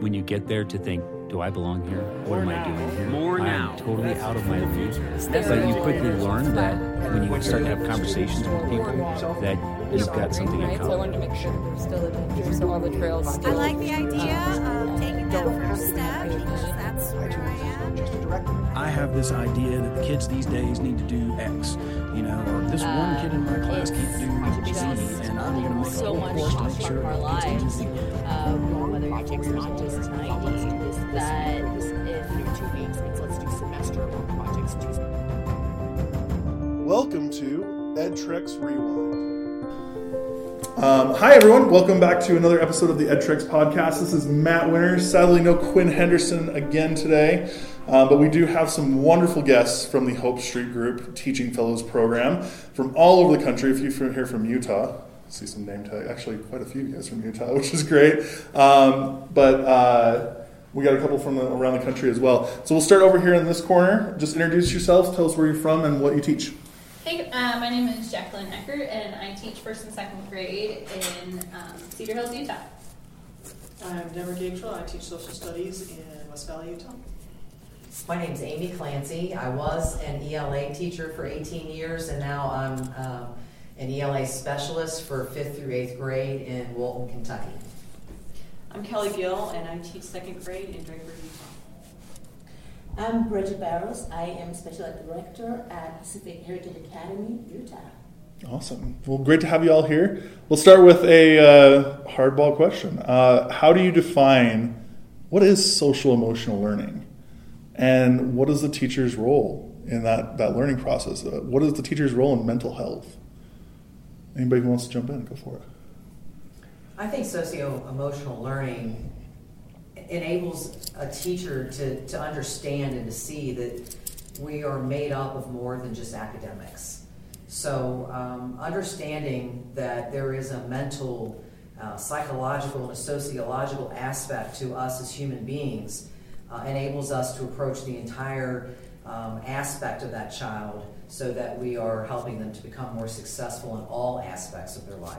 when you get there to think, do I belong here? What am I doing here? More I'm now. totally out of my league. That's But you quickly learn that when you start to have conversations with people, that you've got something in right? So I wanted to common. make sure there's still adventure, so all the trails I still. like the idea of taking that first step because that's where I am. I have this idea that the kids these days need to do X, you know, or this one kid in my class can't do Z, and I'm going to make a so whole much course to part make sure our it gets lives, into Z. um, takes are just 90, is that if two weeks let's do semester long projects. Welcome to EdTrex Rewind. Um, hi, everyone. Welcome back to another episode of the EdTrex podcast. This is Matt Winter. Sadly, no Quinn Henderson again today, uh, but we do have some wonderful guests from the Hope Street Group Teaching Fellows program from all over the country. If you're here from Utah, see some name tag. Actually, quite a few guys from Utah, which is great. Um, but uh, we got a couple from the, around the country as well. So we'll start over here in this corner. Just introduce yourselves, tell us where you're from, and what you teach. Hey, uh, my name is Jacqueline Eckert, and I teach first and second grade in um, Cedar Hills, Utah. I'm Deborah Gatrell. I teach social studies in West Valley, Utah. My name's Amy Clancy. I was an ELA teacher for 18 years, and now I'm um, an ELA specialist for fifth through eighth grade in Walton, Kentucky. I'm Kelly Gill, and I teach second grade in Draper, Utah. I'm Bridget Barrows. I am Special Ed Director at Pacific Heritage Academy, Utah. Awesome. Well, great to have you all here. We'll start with a uh, hardball question. Uh, how do you define what is social emotional learning, and what is the teacher's role in that that learning process? Uh, what is the teacher's role in mental health? Anybody who wants to jump in, go for it. I think socio emotional learning enables a teacher to, to understand and to see that we are made up of more than just academics. So, um, understanding that there is a mental, uh, psychological, and a sociological aspect to us as human beings uh, enables us to approach the entire um, aspect of that child so that we are helping them to become more successful in all aspects of their life.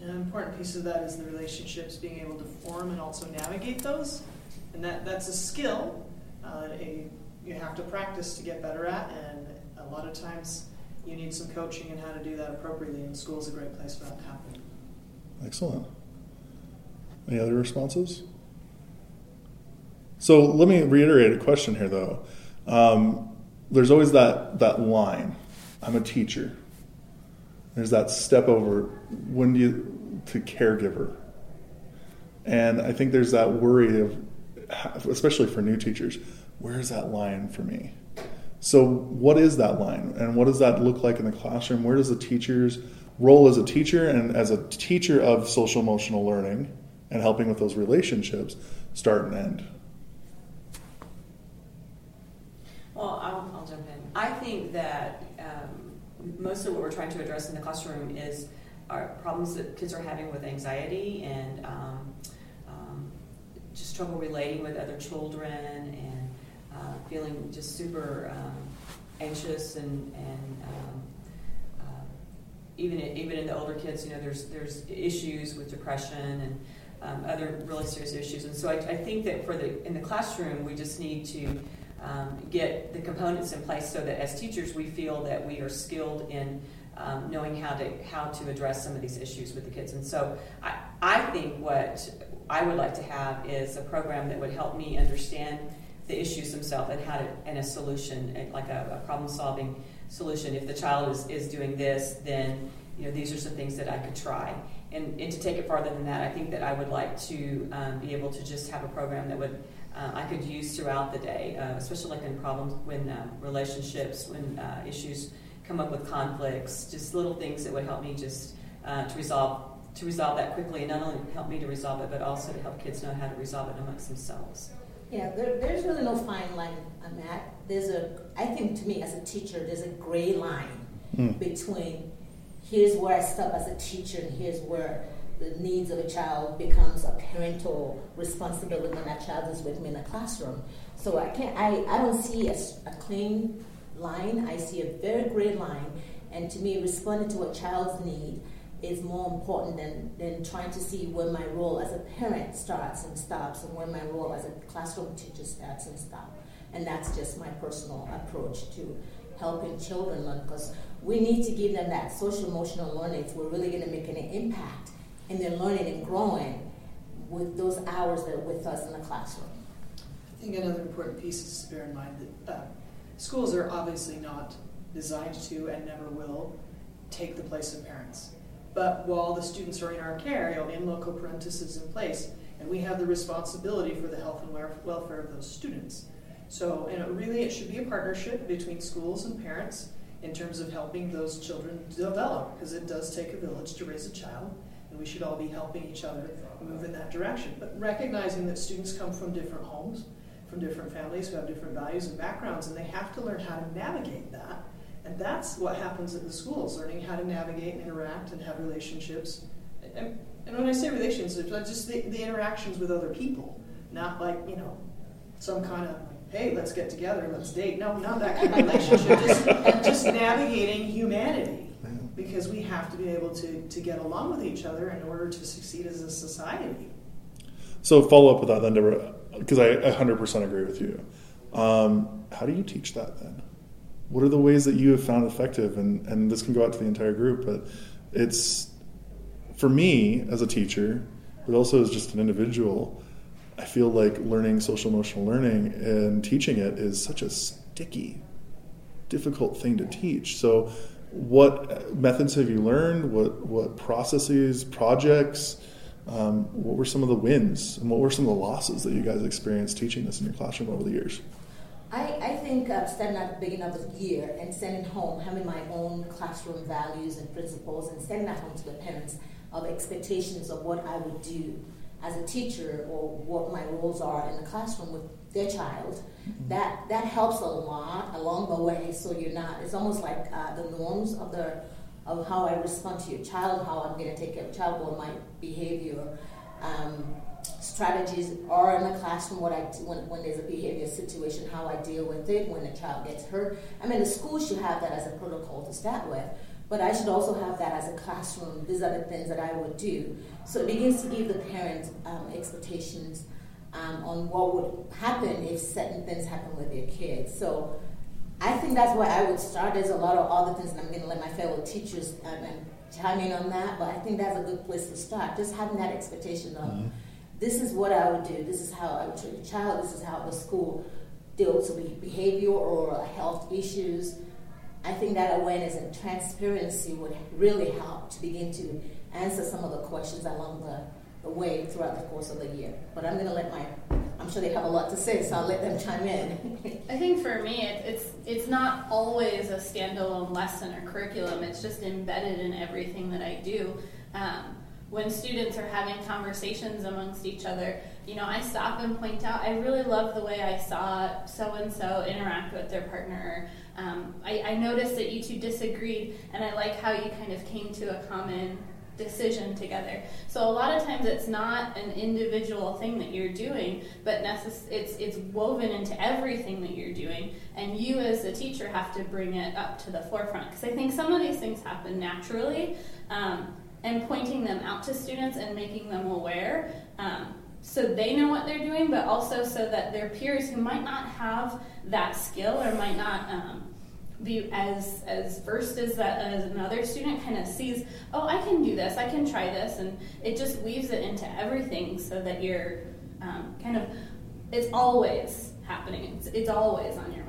An important piece of that is the relationships, being able to form and also navigate those. And that, that's a skill uh, a, you have to practice to get better at, and a lot of times you need some coaching in how to do that appropriately, and school is a great place for that to happen. Excellent. Any other responses? So let me reiterate a question here, though. Um, there's always that that line. I'm a teacher. There's that step over when do you to caregiver, and I think there's that worry of, especially for new teachers, where is that line for me? So, what is that line, and what does that look like in the classroom? Where does the teacher's role as a teacher and as a teacher of social emotional learning and helping with those relationships start and end? Well, I'll. I think that um, most of what we're trying to address in the classroom is our problems that kids are having with anxiety and um, um, just trouble relating with other children and uh, feeling just super um, anxious and, and um, uh, even even in the older kids, you know, there's there's issues with depression and um, other really serious issues. And so I, I think that for the in the classroom, we just need to um, get the components in place so that as teachers we feel that we are skilled in um, knowing how to how to address some of these issues with the kids. And so I, I think what I would like to have is a program that would help me understand the issues themselves and how to and a solution like a, a problem solving solution. If the child is, is doing this, then you know these are some things that I could try. And, and to take it farther than that, I think that I would like to um, be able to just have a program that would uh, I could use throughout the day, uh, especially like in problems when um, relationships, when uh, issues come up with conflicts, just little things that would help me just uh, to resolve to resolve that quickly, and not only help me to resolve it, but also to help kids know how to resolve it amongst themselves. Yeah, there, there's really no fine line on that. There's a, I think to me as a teacher, there's a gray line Mm. between here's where I stop as a teacher and here's where the needs of a child becomes a parental responsibility when that child is with me in the classroom. So I can't, I, I don't see a clean line. I see a very gray line. And to me, responding to a child's need is more important than, than trying to see where my role as a parent starts and stops and where my role as a classroom teacher starts and stops. And that's just my personal approach to helping children learn because we need to give them that social emotional learning if we're really going to make an impact in their learning and growing with those hours that are with us in the classroom. I think another important piece is to bear in mind that uh, schools are obviously not designed to and never will take the place of parents. But while the students are in our care, you know, in loco parentis is in place, and we have the responsibility for the health and welfare of those students. So, and really, it should be a partnership between schools and parents in terms of helping those children develop, because it does take a village to raise a child, and we should all be helping each other move in that direction. But recognizing that students come from different homes, from different families who have different values and backgrounds, and they have to learn how to navigate that and that's what happens in the schools, learning how to navigate and interact and have relationships. And, when I say relationships, it's just the, the interactions with other people, not like, you know, some kind of, hey, let's get together, let's date. No, not that kind of relationship. just, just navigating humanity. Because we have to be able to, to get along with each other in order to succeed as a society. So, follow up with that then, Deborah, because I 100% agree with you. Um, how do you teach that then? what are the ways that you have found effective and, and this can go out to the entire group but it's for me as a teacher but also as just an individual i feel like learning social emotional learning and teaching it is such a sticky difficult thing to teach. So what methods have you learned? What what processes projects? Um, what were some of the wins and what were some of the losses that you guys experienced teaching this in your classroom over the years? I, I think uh, starting at the beginning of the year and sending home, having my own classroom values and principles, and sending that home to the parents of expectations of what I would do as a teacher or what my roles are in the classroom with their child. Mm-hmm. That that helps a lot along the way. So you're not. It's almost like uh, the norms of the of how I respond to your child, how I'm going to take care of child, what my behavior. Um, strategies are in the classroom, what I when, when there's a behavior situation, how I deal with it when a child gets hurt. I mean, the school should have that as a protocol to start with, but I should also have that as a classroom. These are the things that I would do. So it begins to give the parent um, expectations um, on what would happen if certain things happen with their kids. So I think that's why I would start. There's a lot of other things, and I'm going to let my fellow teachers um, chime in on that, but I think that's a good place to start. Just having that expectation of. Mm-hmm this is what I would do, this is how I would treat a child, this is how the school deals with behavior or health issues. I think that awareness and transparency would really help to begin to answer some of the questions along the, the way throughout the course of the year. But I'm going to let my, I'm sure they have a lot to say, so I'll let them chime in. I think for me, it, it's it's not always a standalone lesson or curriculum. It's just embedded in everything that I do. Um, when students are having conversations amongst each other, you know, I stop and point out, I really love the way I saw so and so interact with their partner. Um, I, I noticed that you two disagreed, and I like how you kind of came to a common decision together. So a lot of times it's not an individual thing that you're doing, but necess- it's it's woven into everything that you're doing, and you as a teacher have to bring it up to the forefront. Because I think some of these things happen naturally. Um, and pointing them out to students and making them aware um, so they know what they're doing, but also so that their peers who might not have that skill or might not um, be as as versed as that as another student kind of sees, oh, I can do this, I can try this, and it just weaves it into everything so that you're um, kind of it's always happening. It's, it's always on your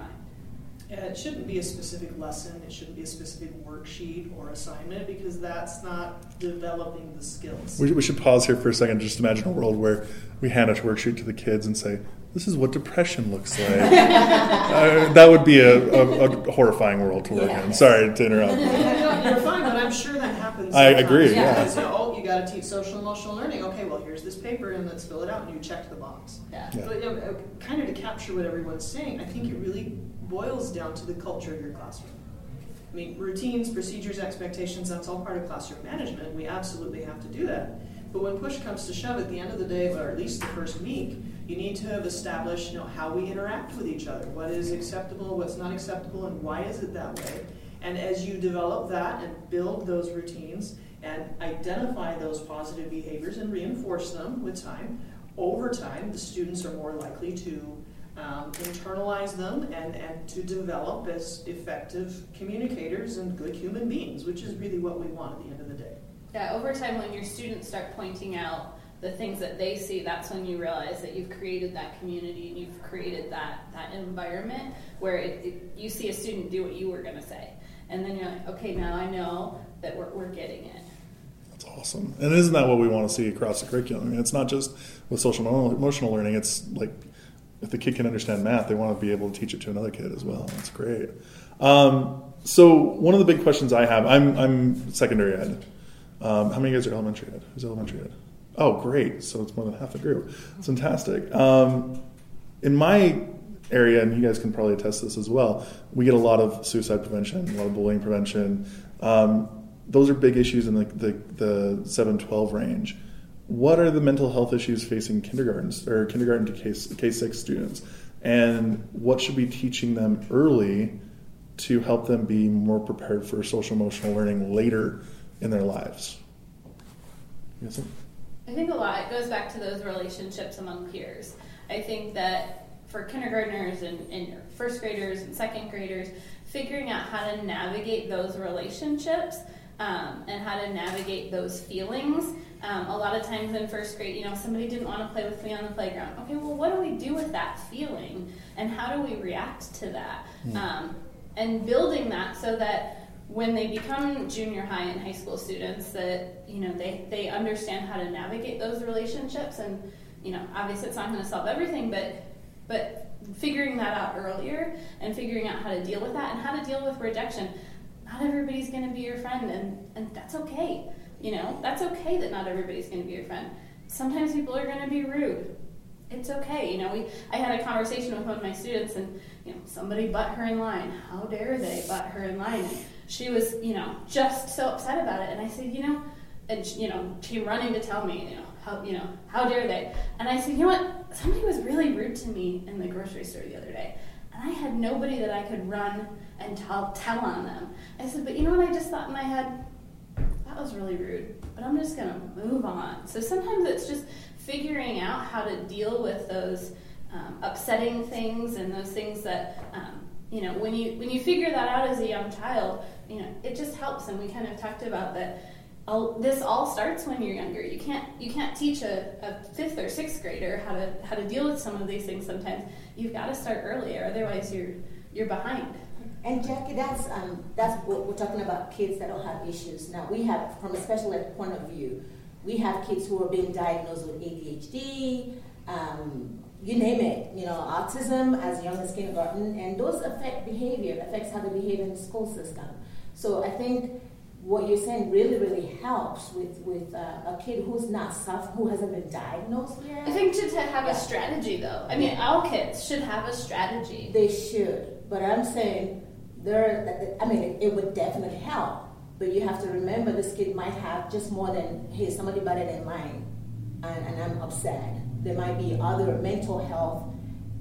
mind. Yeah, it shouldn't be a specific lesson, it shouldn't be a specific worksheet or assignment because that's not developing the skills. We, we should pause here for a second. Just imagine a world where we hand a worksheet to the kids and say, this is what depression looks like. uh, that would be a, a, a, horrifying world to work yeah. in. Sorry to interrupt. you're fine, but I'm sure that happens. I agree. Yeah. Because, you know, oh, you got to teach social emotional learning. Okay, well, here's this paper, and let's fill it out, and you check the box. Yeah. yeah. But you know, kind of to capture what everyone's saying, I think it really boils down to the culture of your classroom. I mean, routines, procedures, expectations, that's all part of classroom management. We absolutely have to do that. But when push comes to shove at the end of the day, or at least the first week, you need to have established you know, how we interact with each other. What is acceptable, what's not acceptable, and why is it that way? And as you develop that and build those routines and identify those positive behaviors and reinforce them with time, over time, the students are more likely to um, internalize them and, and to develop as effective communicators and good human beings, which is really what we want at the end of the day. Yeah, over time, when your students start pointing out the things that they see, that's when you realize that you've created that community and you've created that, that environment where it, it, you see a student do what you were going to say. And then you're like, okay, now I know that we're, we're getting it. That's awesome. And isn't that what we want to see across the curriculum? I mean, it's not just with social emotional learning, it's like if the kid can understand math, they want to be able to teach it to another kid as well. That's great. Um, so one of the big questions I have, I'm, I'm secondary ed. Um, how many guys are elementary ed? Who's elementary ed? Oh, great. So it's more than half the group. It's fantastic. Um, in my area, and you guys can probably attest this as well, we get a lot of suicide prevention, a lot of bullying prevention. Um, those are big issues in the, the, the 7 12 range. What are the mental health issues facing kindergartens or kindergarten to K, K6 students? And what should we be teaching them early to help them be more prepared for social emotional learning later in their lives? Yes, I think a lot it goes back to those relationships among peers. I think that for kindergartners and, and first graders and second graders, figuring out how to navigate those relationships um, and how to navigate those feelings. Um, a lot of times in first grade, you know, somebody didn't want to play with me on the playground. Okay, well, what do we do with that feeling, and how do we react to that? Mm. Um, and building that so that when they become junior high and high school students, that you know they they understand how to navigate those relationships. And you know, obviously, it's not going to solve everything, but but figuring that out earlier and figuring out how to deal with that and how to deal with rejection not everybody's going to be your friend, and, and that's okay. You know, that's okay that not everybody's going to be your friend. Sometimes people are going to be rude. It's okay. You know, we I had a conversation with one of my students, and you know, somebody butt her in line. How dare they butt her in line? And she was, you know, just so upset about it. And I said, you know, and you know, came running to tell me, you know, how you know, how dare they? And I said, you know what? Somebody was really rude to me in the grocery store the other day, and I had nobody that I could run and tell, tell on them. I said, but you know what I just thought in my head? Was really rude, but I'm just going to move on. So sometimes it's just figuring out how to deal with those um, upsetting things and those things that, um, you know, when you, when you figure that out as a young child, you know, it just helps. And we kind of talked about that this all starts when you're younger. You can't you can't teach a, a, fifth or sixth grader how to how to deal with some of these things. Sometimes you've got to start earlier, otherwise you're you're behind. And Jackie, that's um, that's what we're talking about kids that don't have issues. Now we have, from a special ed point of view, we have kids who are being diagnosed with ADHD, um, you name it, you know, autism as young as kindergarten, and those affect behavior, affects how they behave in the school system. So I think what you're saying really, really helps with with uh, a kid who's not suffering, who hasn't been diagnosed yet. I think to, to have yeah. a strategy, though. I mean, all kids should have a strategy. They should, but I'm saying there, I mean, it, would definitely help. But you have to remember this kid might have just more than, hey, somebody better than mine, and, and I'm upset. There might be other mental health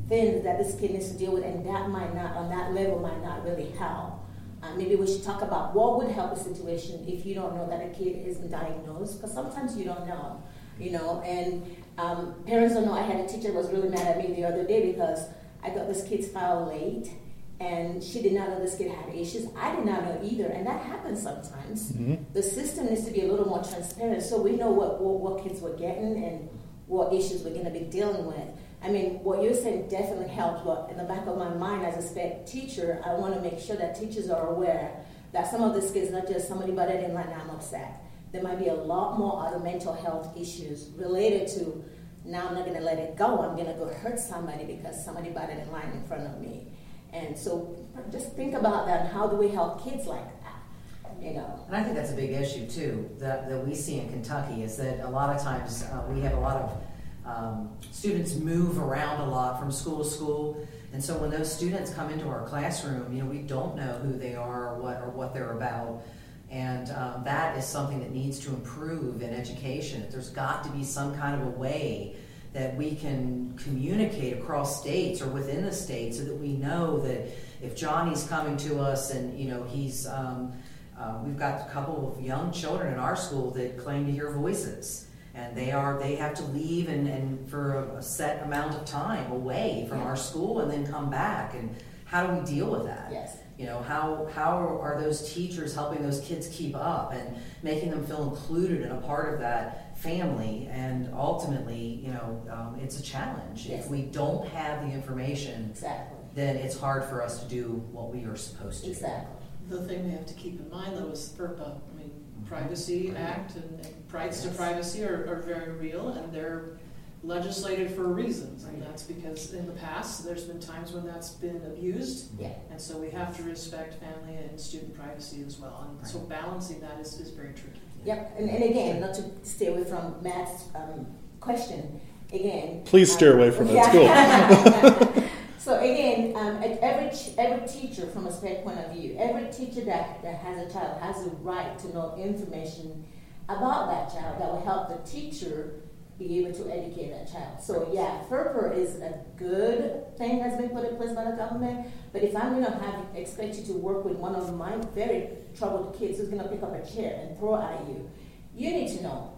things that this kid needs to deal with, and that might not, on that level, might not really help. Uh, maybe we should talk about what would help the situation if you don't know that a kid isn't diagnosed, because sometimes you don't know, you know. And um, parents don't know. I had a teacher was really mad at me the other day because I got this kid's file late, and she did not know this kid had issues. I did not know either, and that happens sometimes. Mm-hmm. The system needs to be a little more transparent so we know what, what, what kids were getting and what issues we're going to be dealing with. I mean, what you're saying definitely helps, but in the back of my mind, as a spec teacher, I want to make sure that teachers are aware that some of this kids not just somebody but it in right now I'm upset. There might be a lot more other mental health issues related to now I'm not going to let it go. I'm going to go hurt somebody because somebody butted in line in front of me. And so just think about that. How do we help kids like that? You know. And I think that's a big issue too that, that we see in Kentucky is that a lot of times uh, we have a lot of um, students move around a lot from school to school. And so when those students come into our classroom, you know, we don't know who they are or what or what they're about. And um, that is something that needs to improve in education. There's got to be some kind of a way that we can communicate across states or within the state so that we know that if Johnny's coming to us and you know he's um, uh, we've got a couple of young children in our school that claim to hear voices. And they are they have to leave and, and for a, a set amount of time away from our school and then come back. And how do we deal with that? Yes. you know how how are those teachers helping those kids keep up and making them feel included and a part of that family and ultimately you know um, it's a challenge Yes. if we don't have the information Exactly. then it's hard for us to do what we are supposed to do. Exactly. The thing we have to keep in mind though is FERPA. I mean, Privacy Act and, and rights to privacy are, are very real and they're legislated for reasons. And that's because in the past, there's been times when that's been abused. Yeah. And so we have to respect family and student privacy as well. And so balancing that is, is very tricky. Yep. And, and again, not to stay away from Matt's um, question. Again. Please steer um, away from it. yeah. It's cool. so again, um, at every every teacher, from a spec point of view, every teacher that, that has a child has a right to know information about that child that will help the teacher be able to educate that child. So yeah, FERPA is a good thing that's been put in place by the government. But if I'm gonna have expect you to work with one of my very troubled kids who's gonna pick up a chair and throw at you, you need to know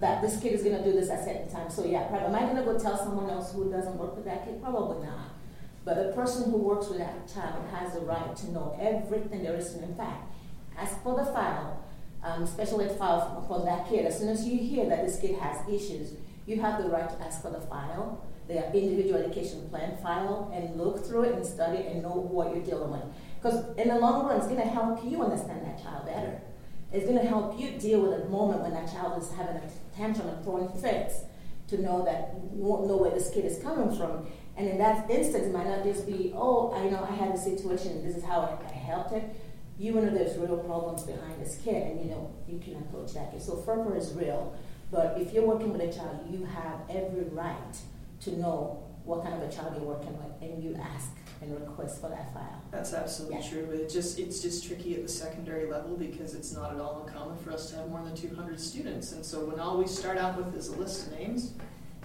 that this kid is going to do this at a certain time. So yeah, probably, am I going to go tell someone else who doesn't work with that kid? Probably not. But the person who works with that child has the right to know everything there is know. In fact, ask for the file, um, special ed file for, for that kid. As soon as you hear that this kid has issues, you have the right to ask for the file, the individual education plan file, and look through it and study it and know what you're dealing with. Because in the long run, it's going to help you understand that child better. It's going to help you deal with a moment when that child is having a tantrum and throwing fits to know that you won't know where this kid is coming from. And in that instance, it might not just be, oh, I know I had a situation, this is how I, I helped it. You know there's real problems behind this kid, and you know you can approach that kid. So FERPA is real, but if you're working with a child, you have every right to know what kind of a child you're working with, and you ask and request for that file. That's absolutely Yeah. true, but it just it's just tricky at the secondary level because it's not at all uncommon for us to have more than 200 students, and so when all we start out with is a list of names,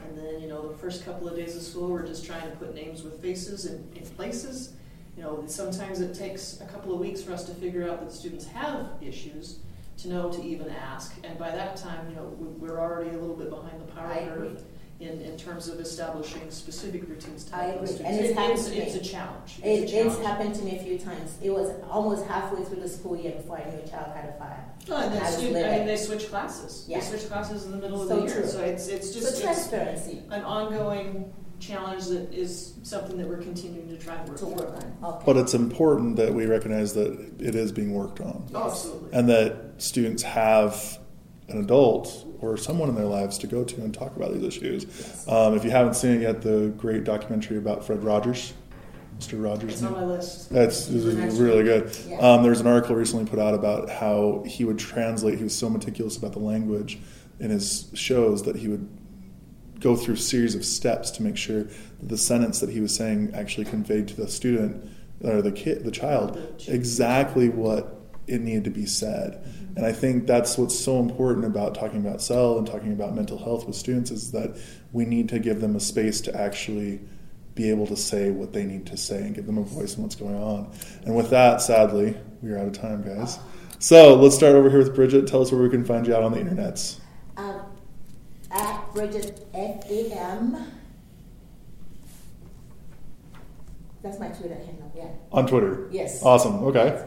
and then you know the first couple of days of school we're just trying to put names with faces in places. You know, sometimes it takes a couple of weeks for us to figure out that students have issues to know to even ask, and by that time, you know, we- we're already a little bit behind the power curve in, in terms of establishing specific routines to help those students. And it's It- happened it's, to me. it's a challenge. It, It's a it's happened to me a few times. It was almost halfway through the school year before I knew a child had a fire. No, oh, and I then was student, I mean, they switch classes. Yeah. They switch classes in the middle of the year. true. So it's, it's So just it's transparency an ongoing challenge that is something that we're continuing to try and work to work on. Okay. But it's important that we recognize that it is being worked on. Oh, absolutely. and that students have an adult or someone in their lives to go to and talk about these issues. Um, if you haven't seen it yet, the great documentary about Fred Rogers, Mr. Rogers. It's on my list. That's this is really good. Yeah. Um, there was an article recently put out about how he would translate. He was so meticulous about the language in his shows that he would go through a series of steps to make sure that the sentence that he was saying actually conveyed to the student or the kid, the child, exactly what it needed to be said. Mm-hmm. And I think that's what's so important about talking about SEL and talking about mental health with students is that we need to give them a space to actually be able to say what they need to say and give them a voice in what's going on. And with that, sadly, we are out of time, guys. So let's start over here with Bridget. Tell us where we can find you out on the internets. At Bridget F A M. That's my Twitter handle. Yeah. On Twitter. Yes. Awesome. Okay.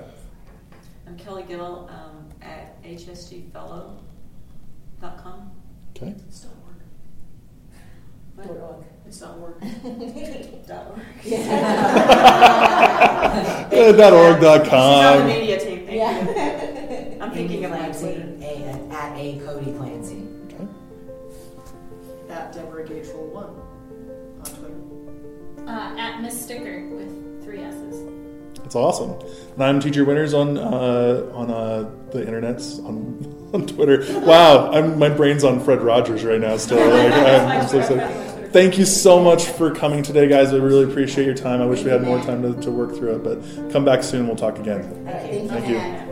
I'm Kelly Gill um, at hsgfellow.com. Okay. It's not working. Dot org. It's not working. Dot org. Uh, dot org dot She's on the media team. Thank Yeah. you. I'm thinking of my Clancy, Twitter. a, at a Cody Clancy. Okay. At Deborah Gatrell one on Twitter. Uh, at Miss Sticker with three S's. That's awesome. And I'm Teacher Winners on uh, on uh, the internets on on Twitter. Wow, I'm, my brain's on Fred Rogers right now. Still, like, I'm, I'm so excited. Thank you so much for coming today, guys. I really appreciate your time. I wish we had more time to, to work through it, but come back soon. We'll talk again. Thank you. Thank you. Matt.